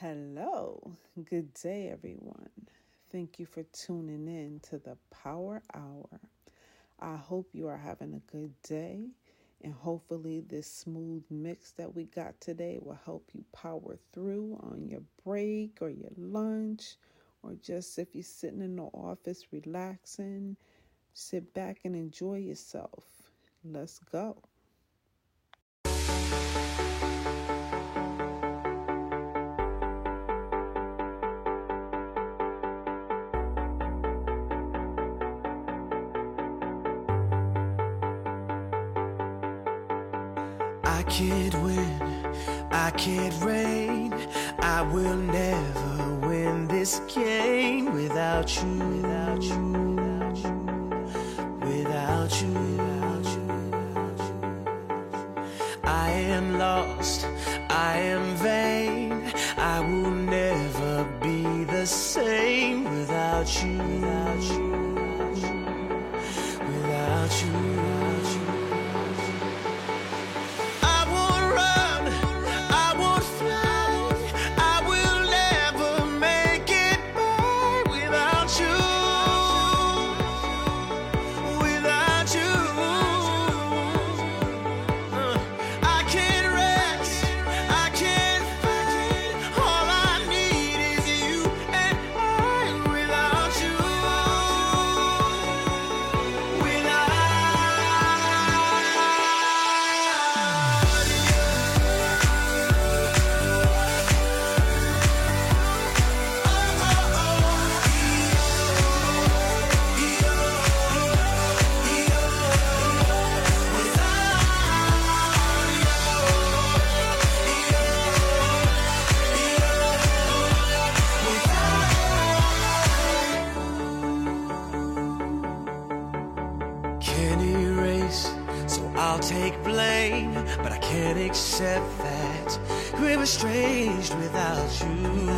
Hello, good day, everyone. Thank you for tuning in to the Power Hour. I hope you are having a good day, and hopefully, this smooth mix that we got today will help you power through on your break or your lunch, or just if you're sitting in the office relaxing, sit back and enjoy yourself. Let's go. It rain. I will never win this game without you. You.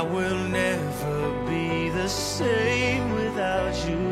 I will never be the same without you.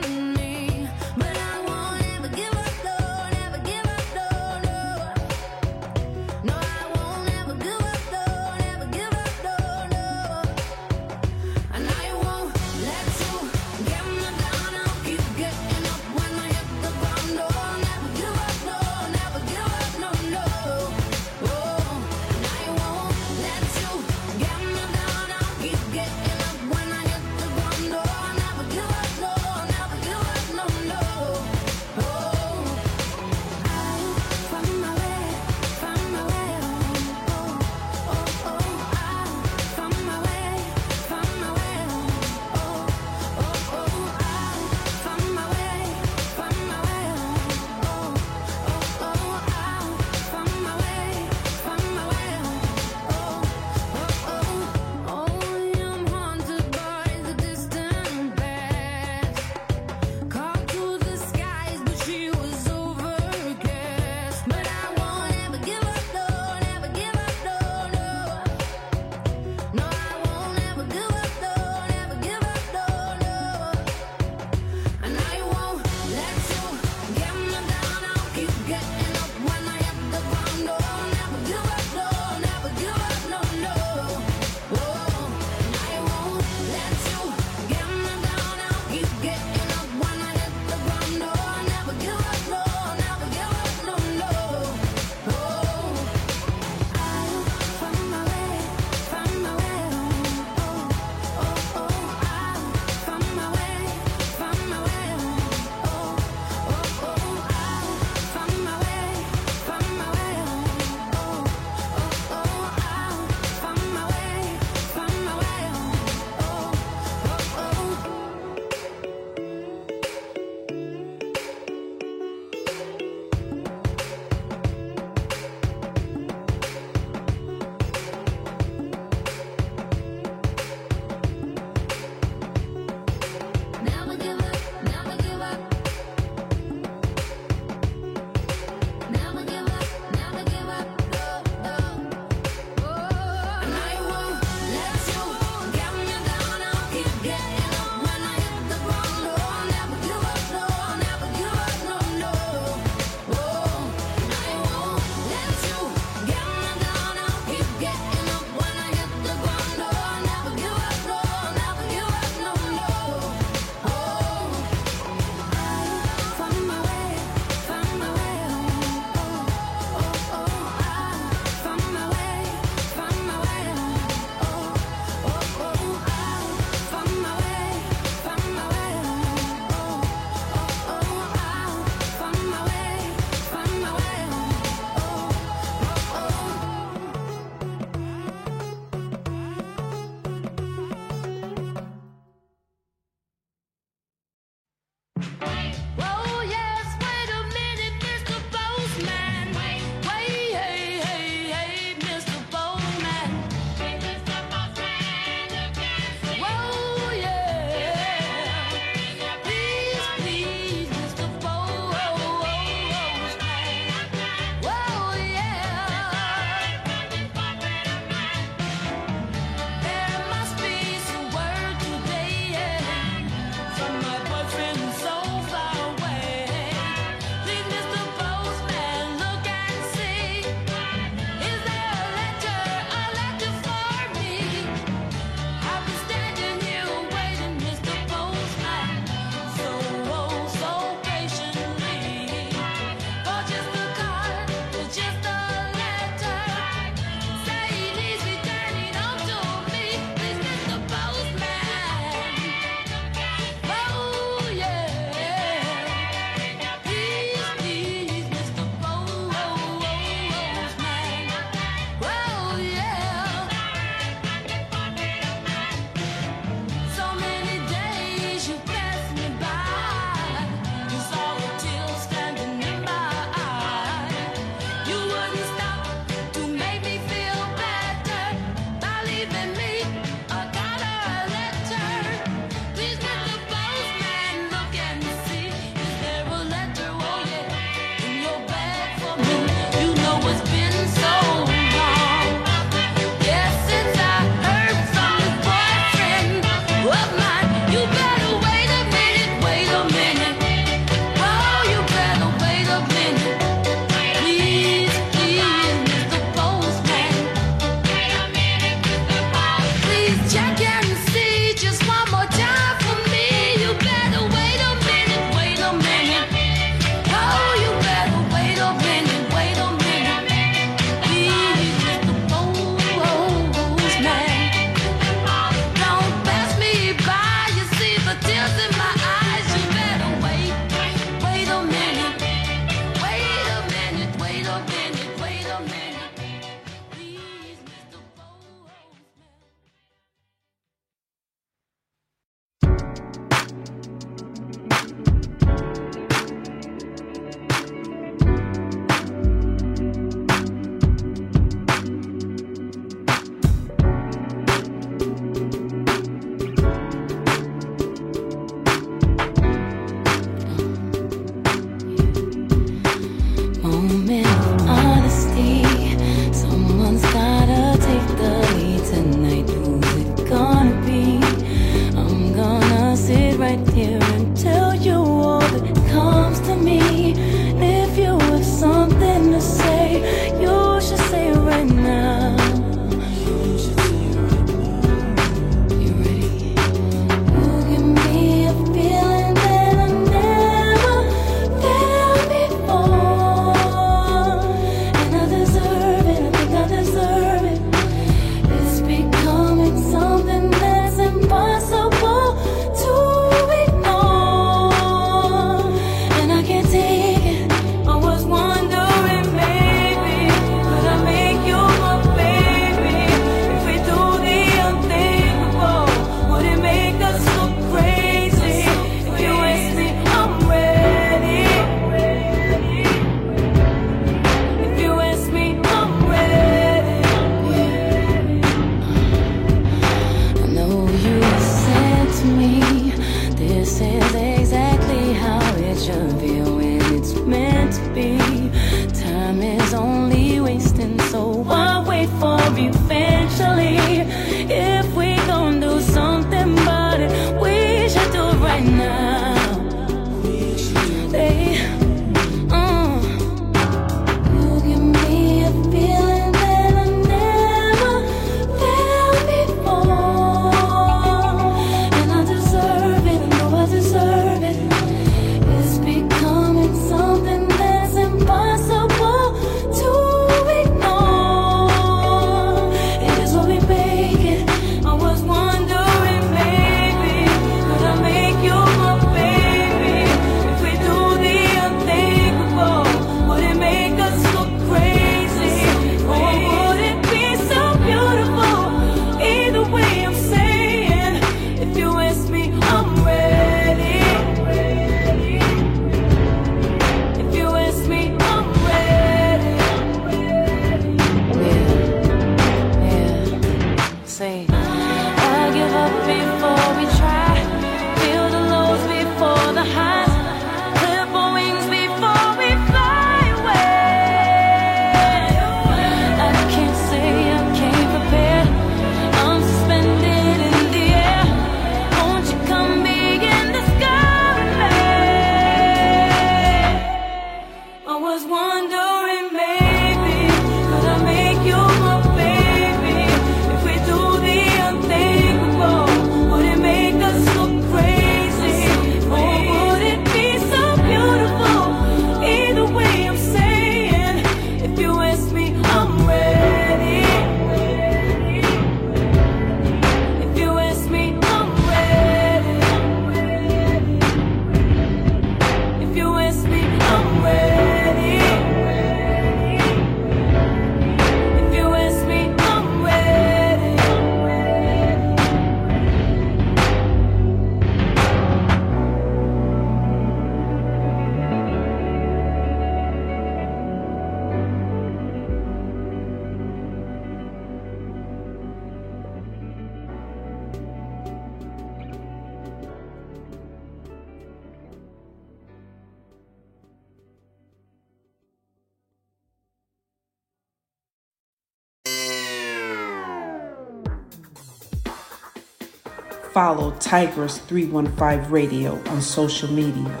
Tigress 315 Radio on social media.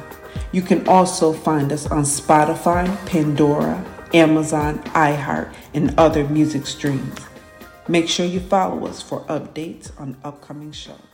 You can also find us on Spotify, Pandora, Amazon, iHeart, and other music streams. Make sure you follow us for updates on upcoming shows.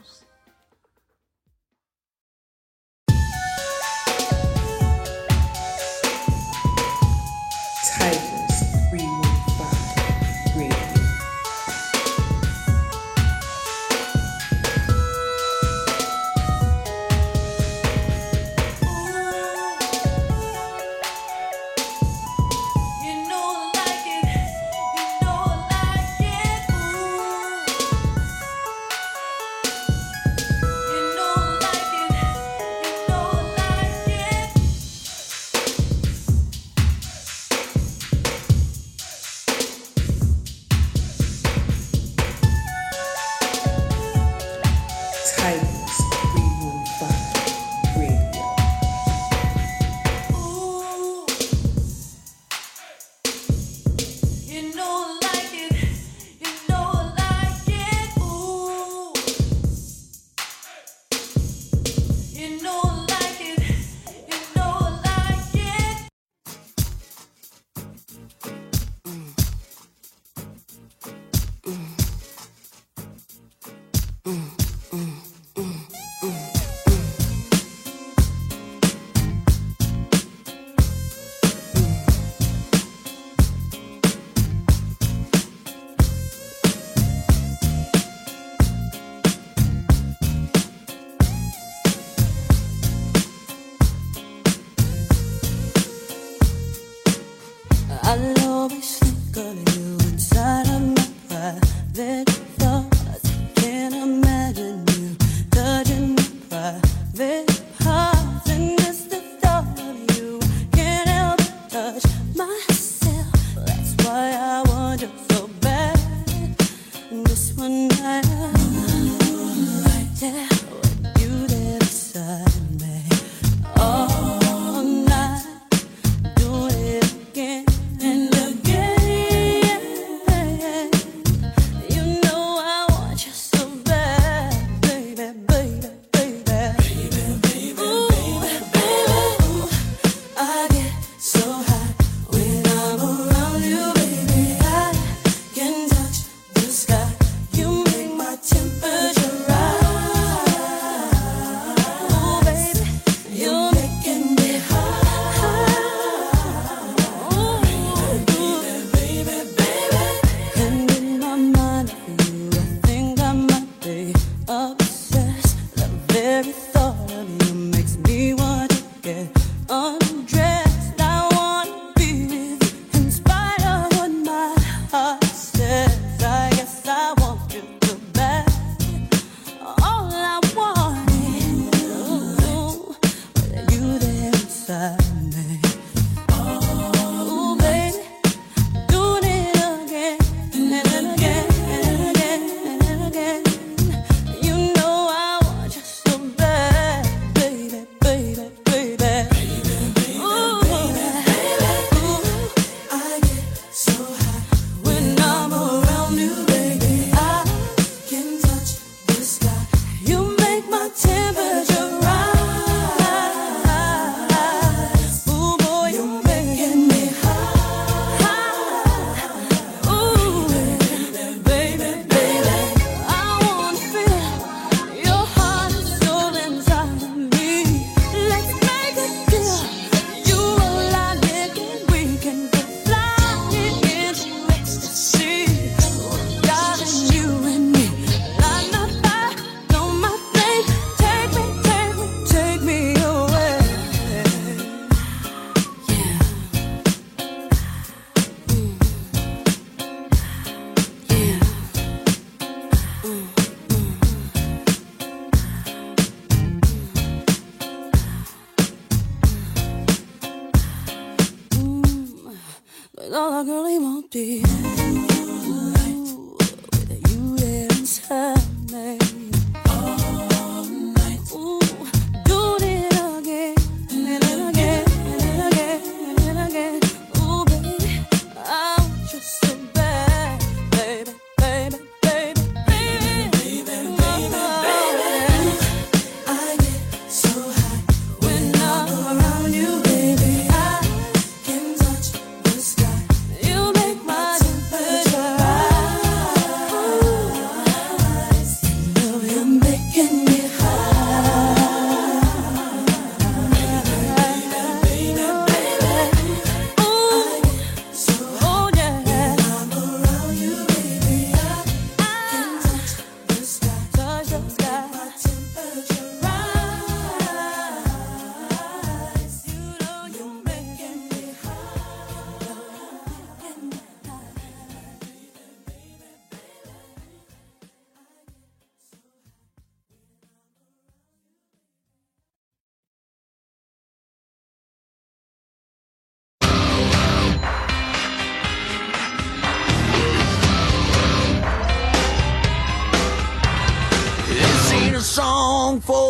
hundred.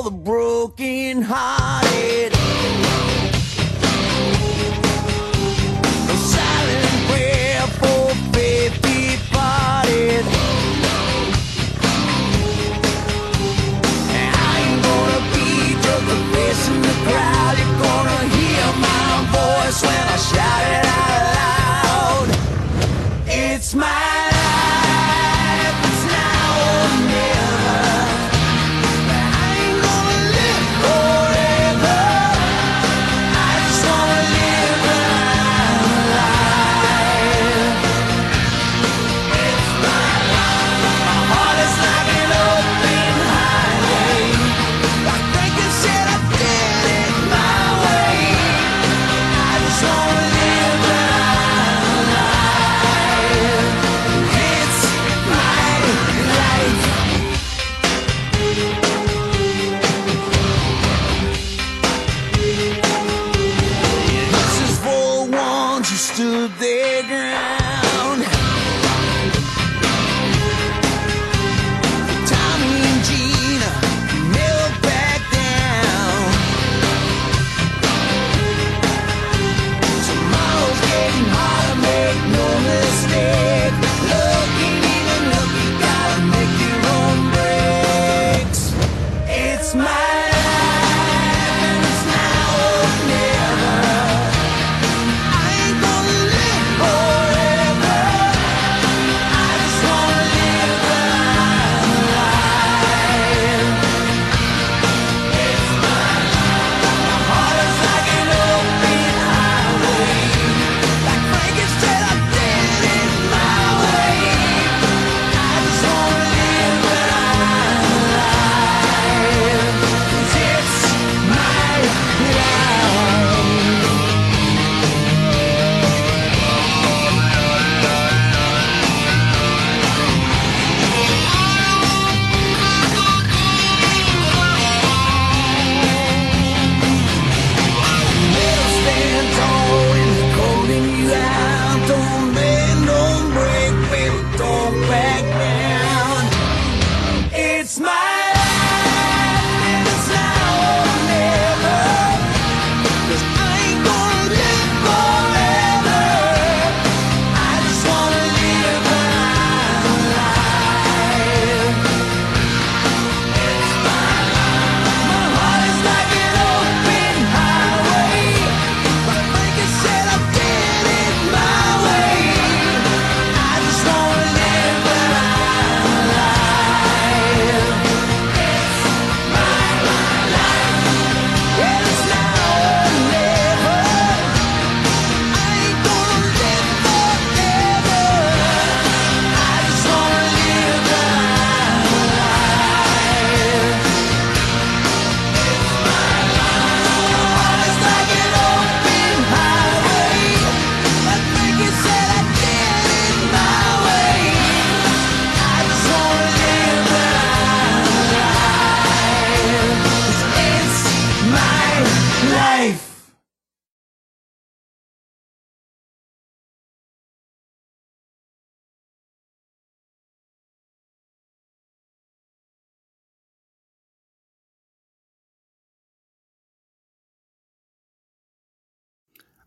The broken hearted.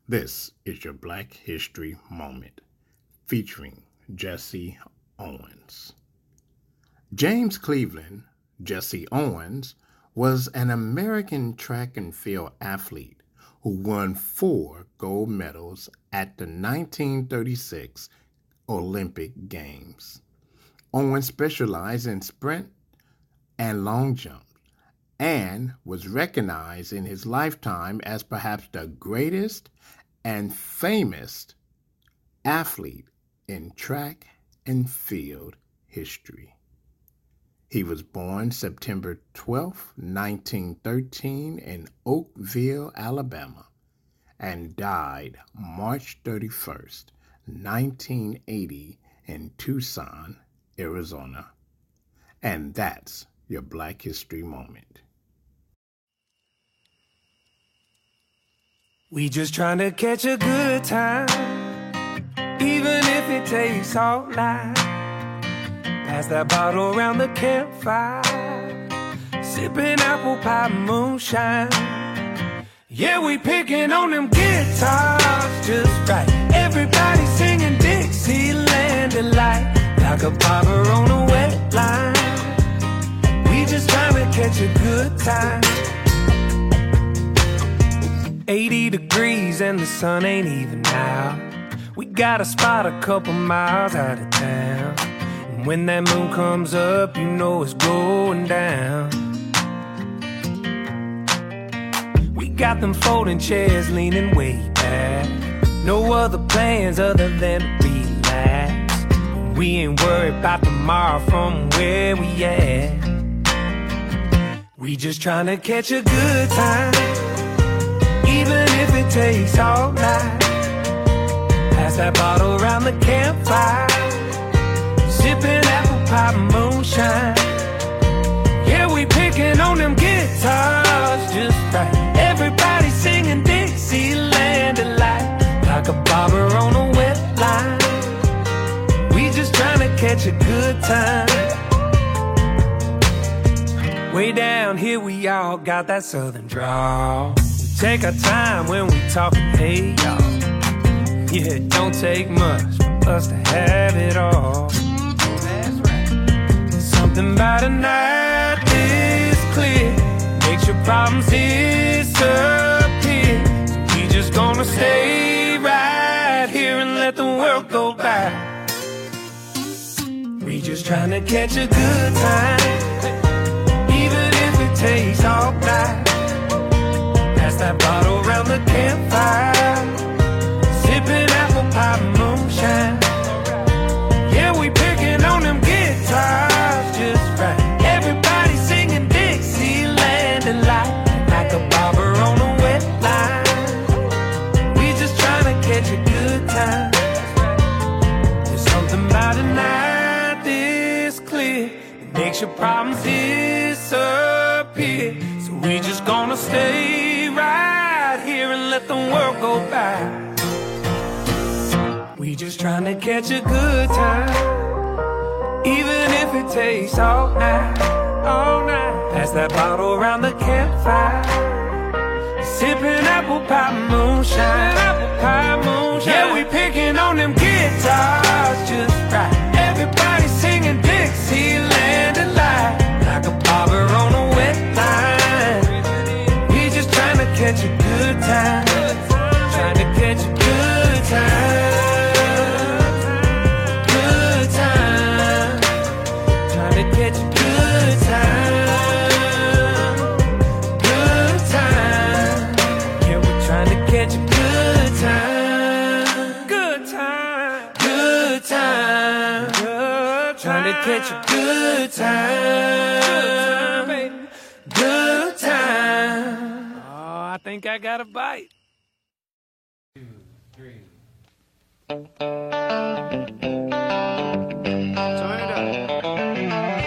This is your Black History Moment featuring Jesse Owens. James Cleveland, Jesse Owens, was an American track and field athlete who won four gold medals at the 1936 Olympic Games. Owens specialized in sprint and long jump and was recognized in his lifetime as perhaps the greatest and famous athlete in track and field history. He was born September 12, 1913, in Oakville, Alabama, and died March 31, 1980, in Tucson, Arizona. And that's your Black History Moment. We just trying to catch a good time, even if it takes all night. Pass that bottle around the campfire, sipping apple pie moonshine. Yeah, we picking on them guitars just right. Everybody singing Dixieland delight, like a bobber on a wet line. We just trying to catch a good time. 80 degrees and the sun ain't even out. We got a spot a couple miles out of town. And when that moon comes up, you know it's going down. We got them folding chairs leaning way back. No other plans other than to relax. We ain't worried about tomorrow from where we at. We just trying to catch a good time even if it takes all night. Pass that bottle around the campfire, sipping apple pie moonshine. Yeah, we picking on them guitars just right. Everybody singing Dixieland delight, like a barber on a wet line. We just trying to catch a good time. Way down here, we all got that southern drawl. Take our time when we talk. hey y'all. Yeah, it don't take much for us to have it all. That's right. Something about a night this clear makes your problems disappear. So we just gonna stay right here and let the world go by. We just trying to catch a good time, even if it takes all night. That bottle around the campfire, sipping apple pie moonshine. Yeah, we picking on them guitars just right. Everybody singing Dixieland delight, like a bobber on a wet line. We just trying to catch a good time. There's something about a night this clear that makes your problems disappear. Trying to catch a good time, even if it takes all night, all night. Pass that bottle around the campfire, sipping apple pie moonshine, apple pie moonshine. Yeah, we picking on them guitars just right. Everybody singing Dixieland delight, like a bobber on a wet line. We just trying to catch a catch a good time, baby, good time. Oh, I think I got a bite. Big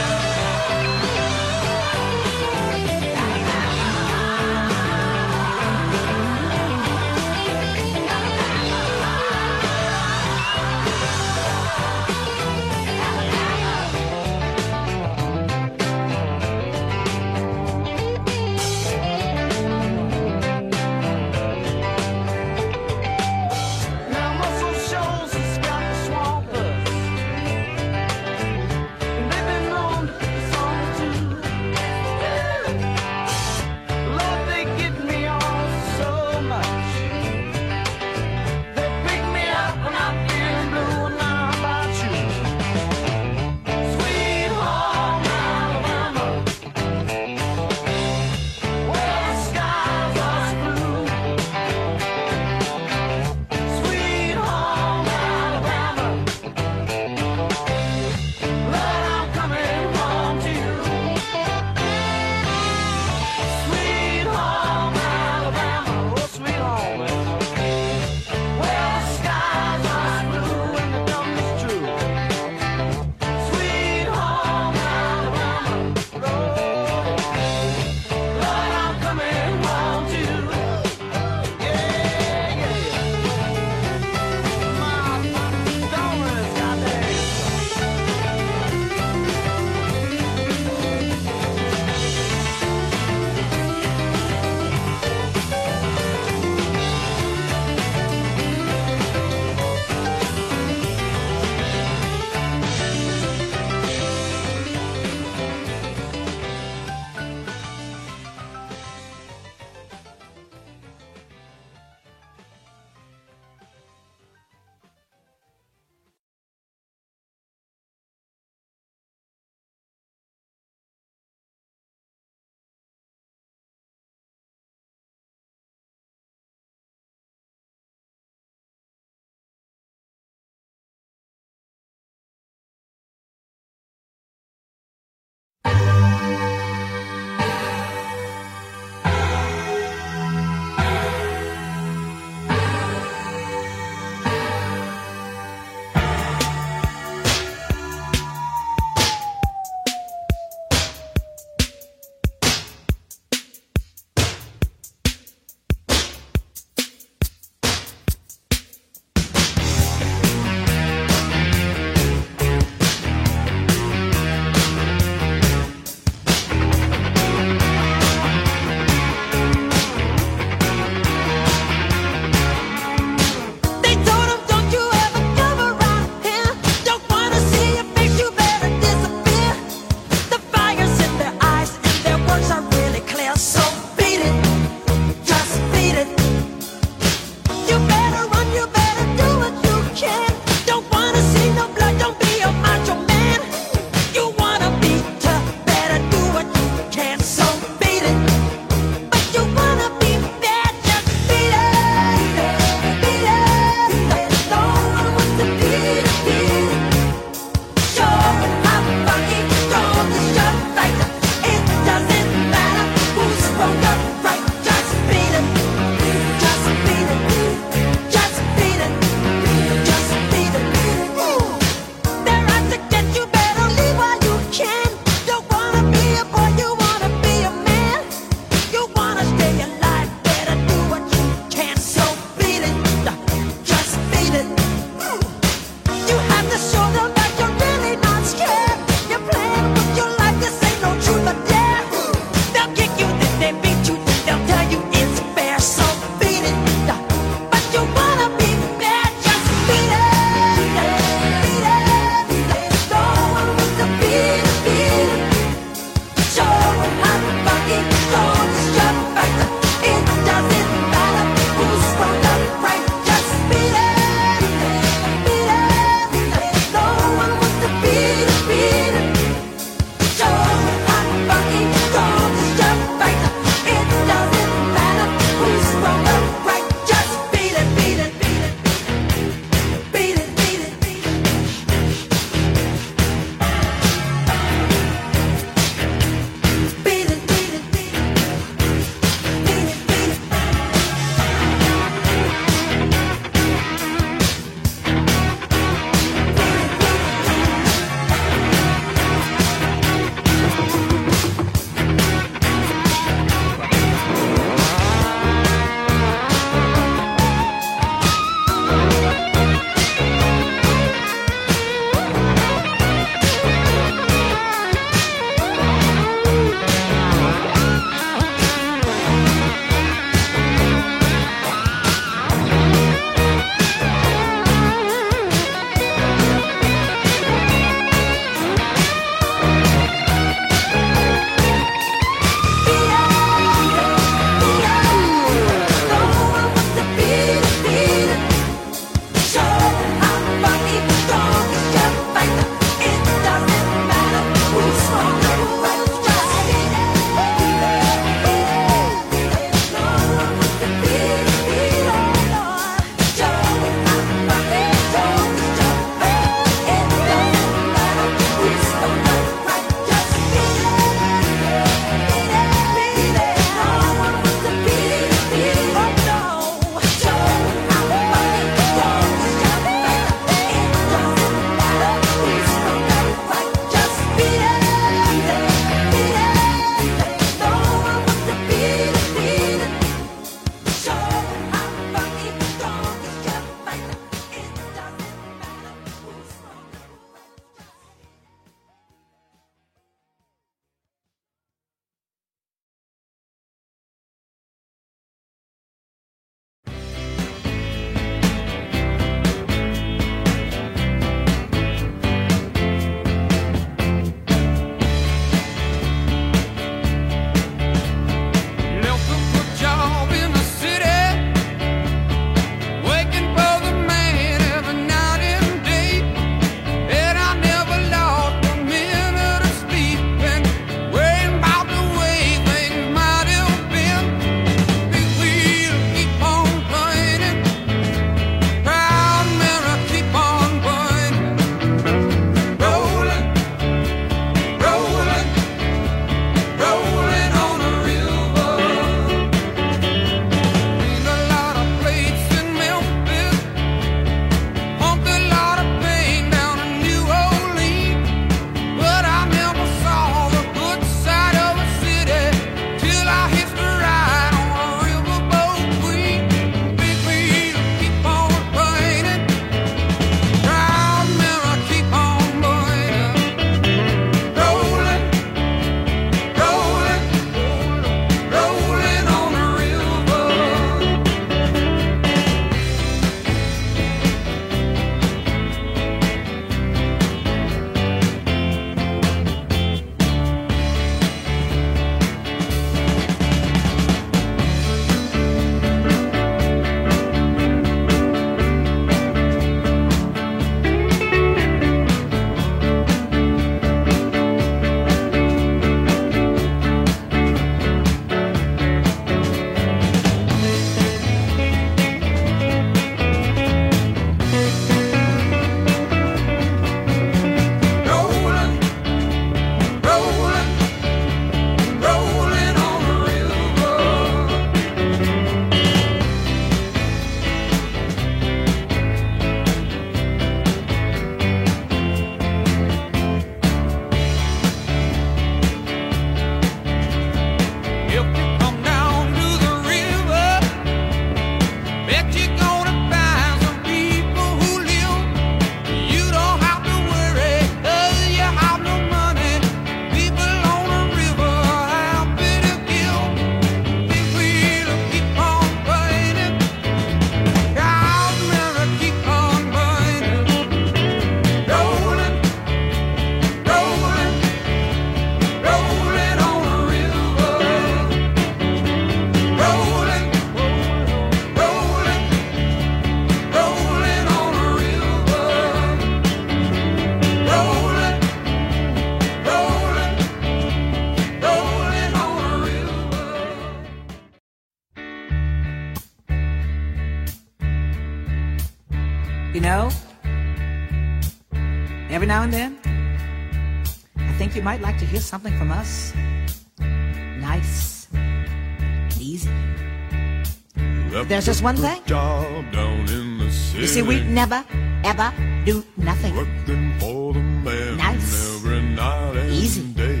There's just one thing. Job down in the city. You see, we never, ever do nothing. Working for the man Nice. every night and Easy. day.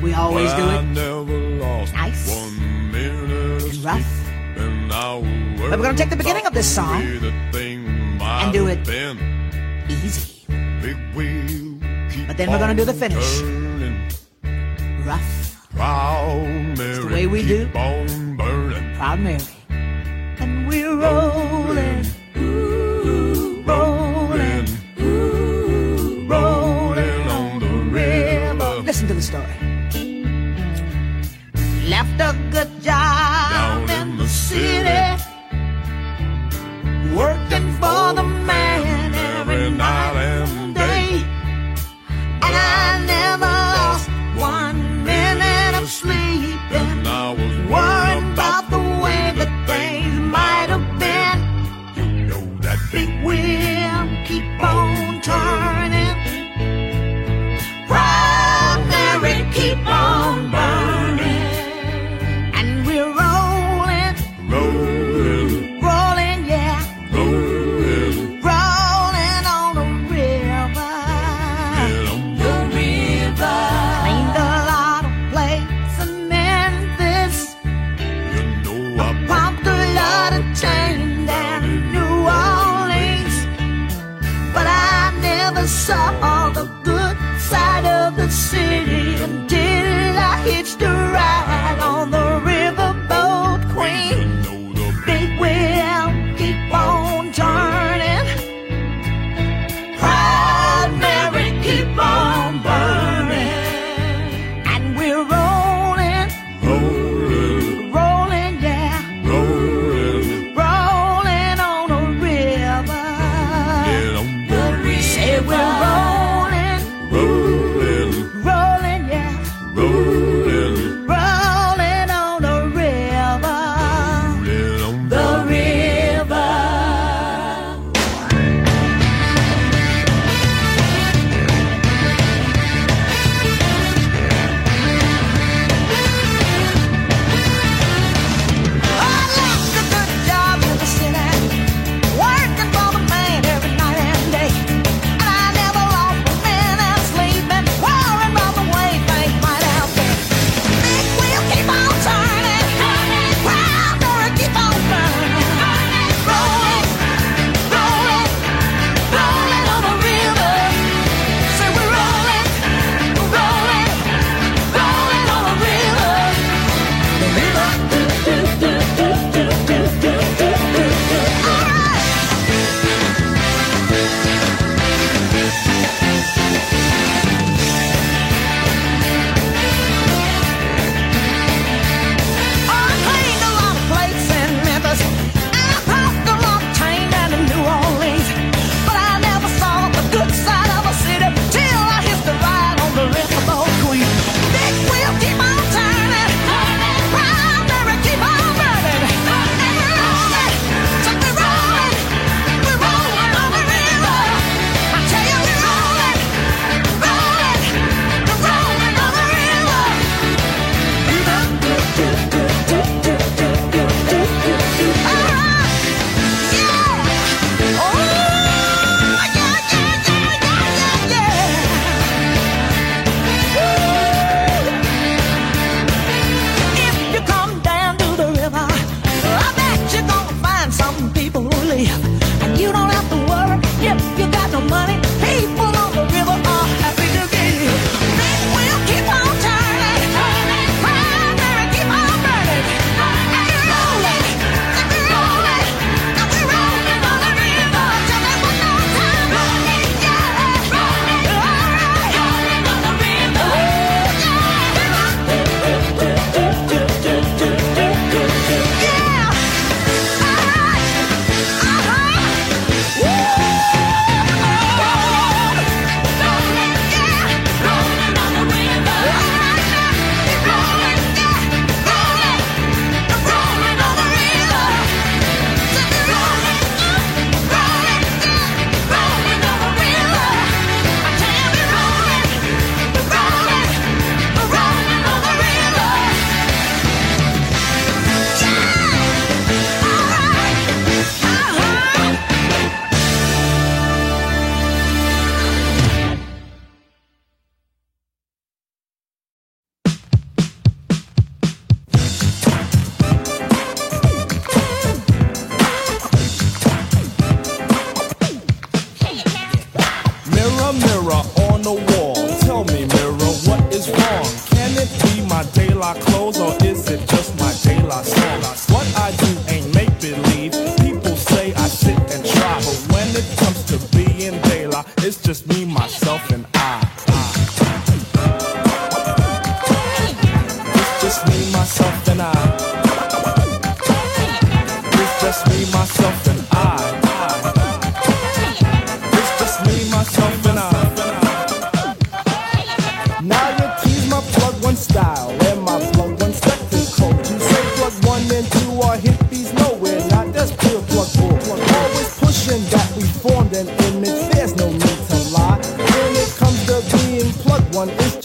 We always do I it never lost Nice. one minute of and rough. sleep, and I will But we're gonna take the beginning of this song and do it. Easy, Big wheel But then we're gonna do the finish. rough, Proud Mary, the way we do. proud Mary.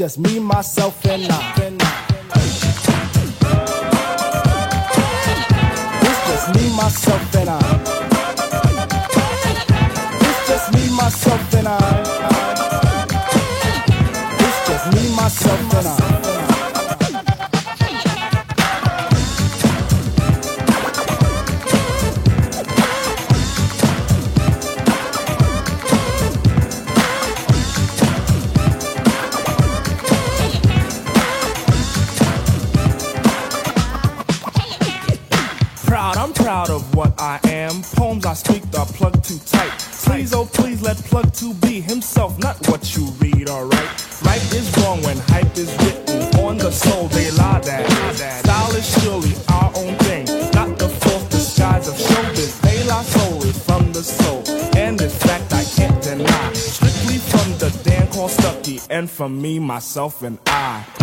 just me, myself, and I. from me, myself, and I.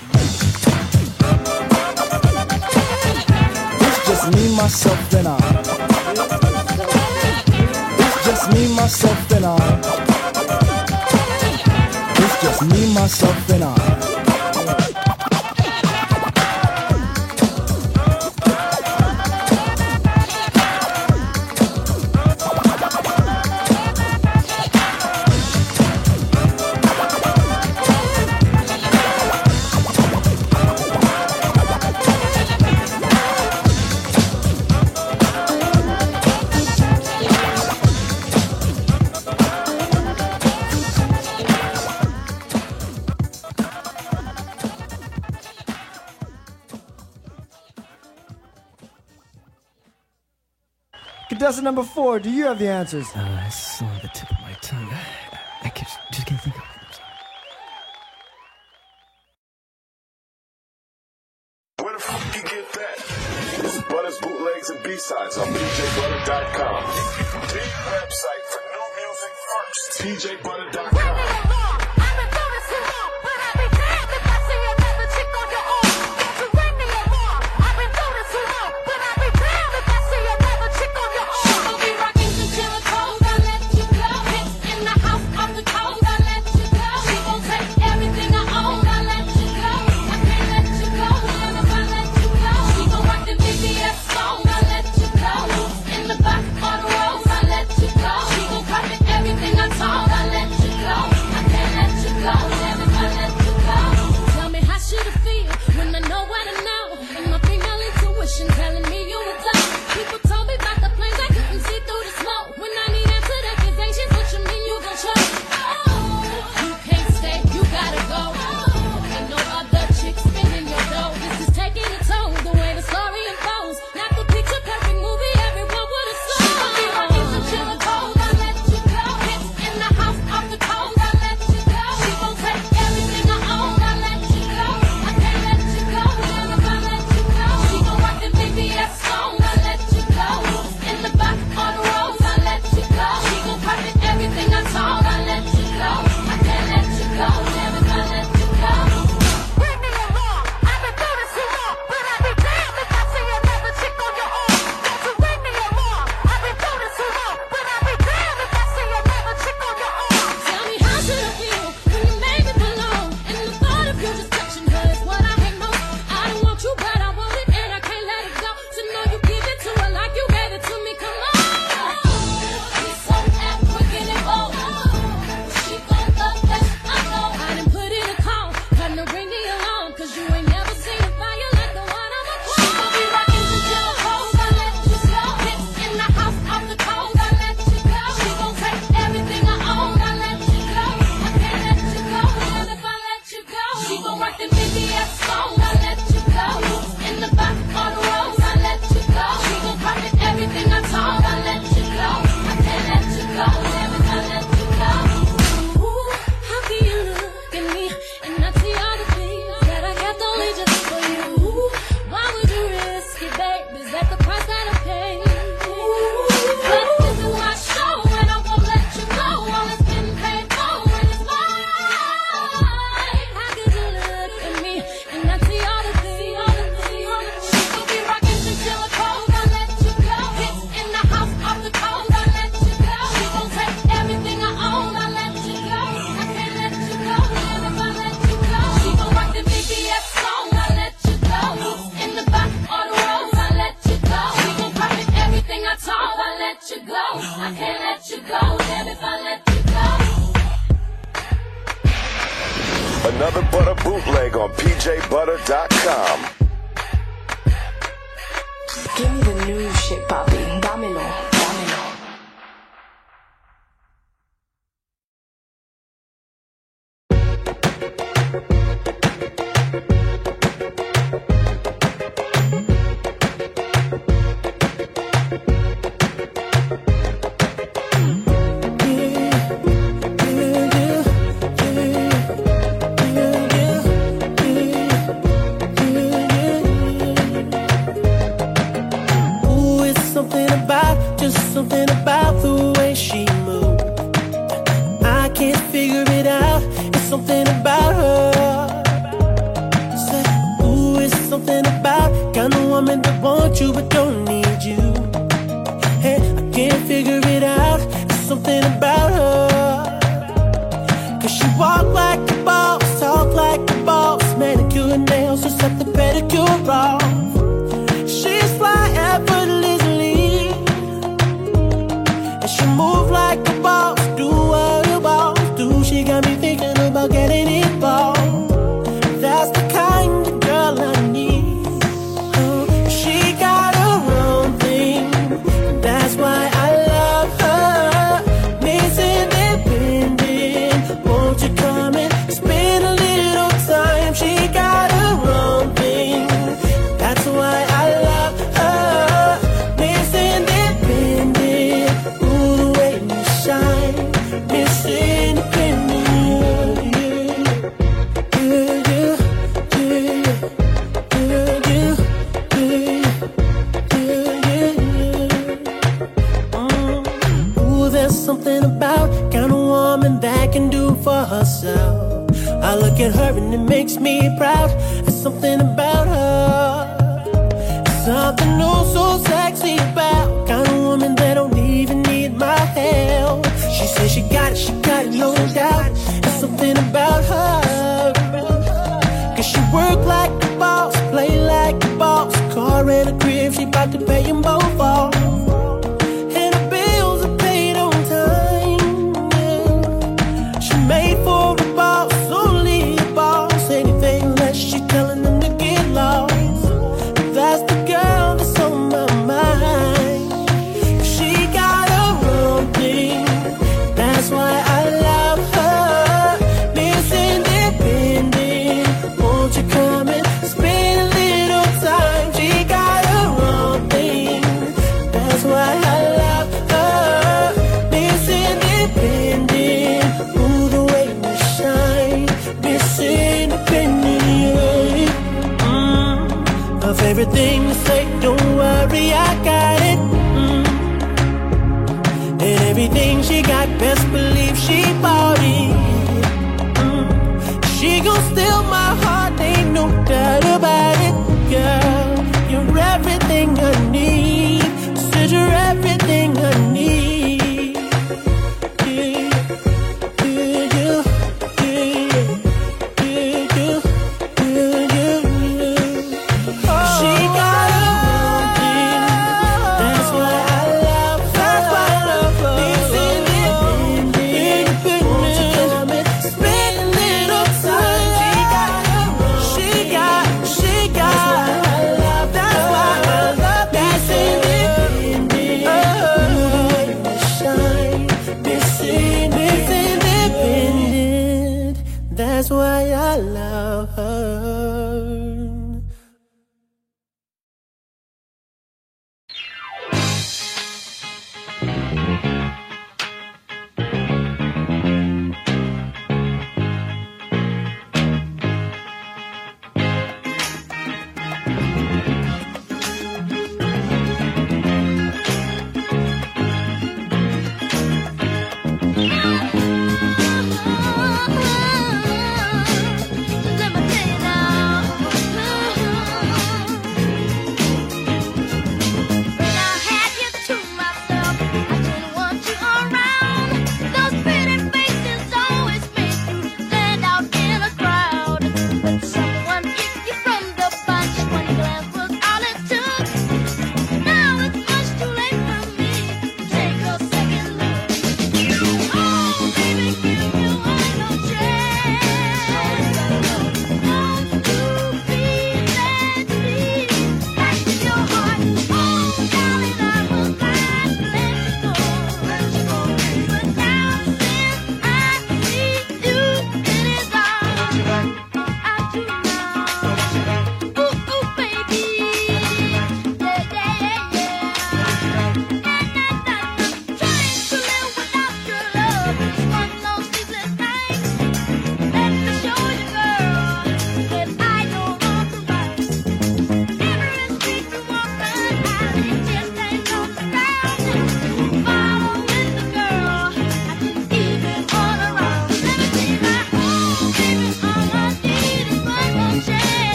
just me, myself, then I. It's just me, myself, then I. It's just me, myself, then I. Number four. Do you have the answers? Uh, so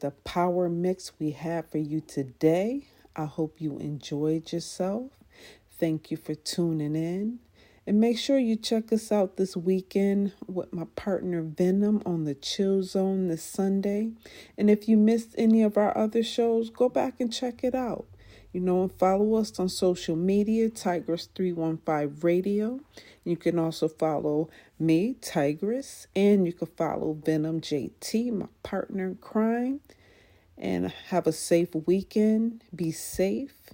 the power mix we had for you today. I hope you enjoyed yourself. Thank you for tuning in. And make sure you check us out this weekend with my partner Venom on the Chill Zone this Sunday. And if you missed any of our other shows, go back and check it out. You know, and follow us on social media, Tigress315 Radio. You can also follow me, Tigress, and you can follow Venom JT, my partner in crime. And have a safe weekend. Be safe.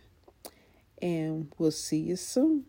And we'll see you soon.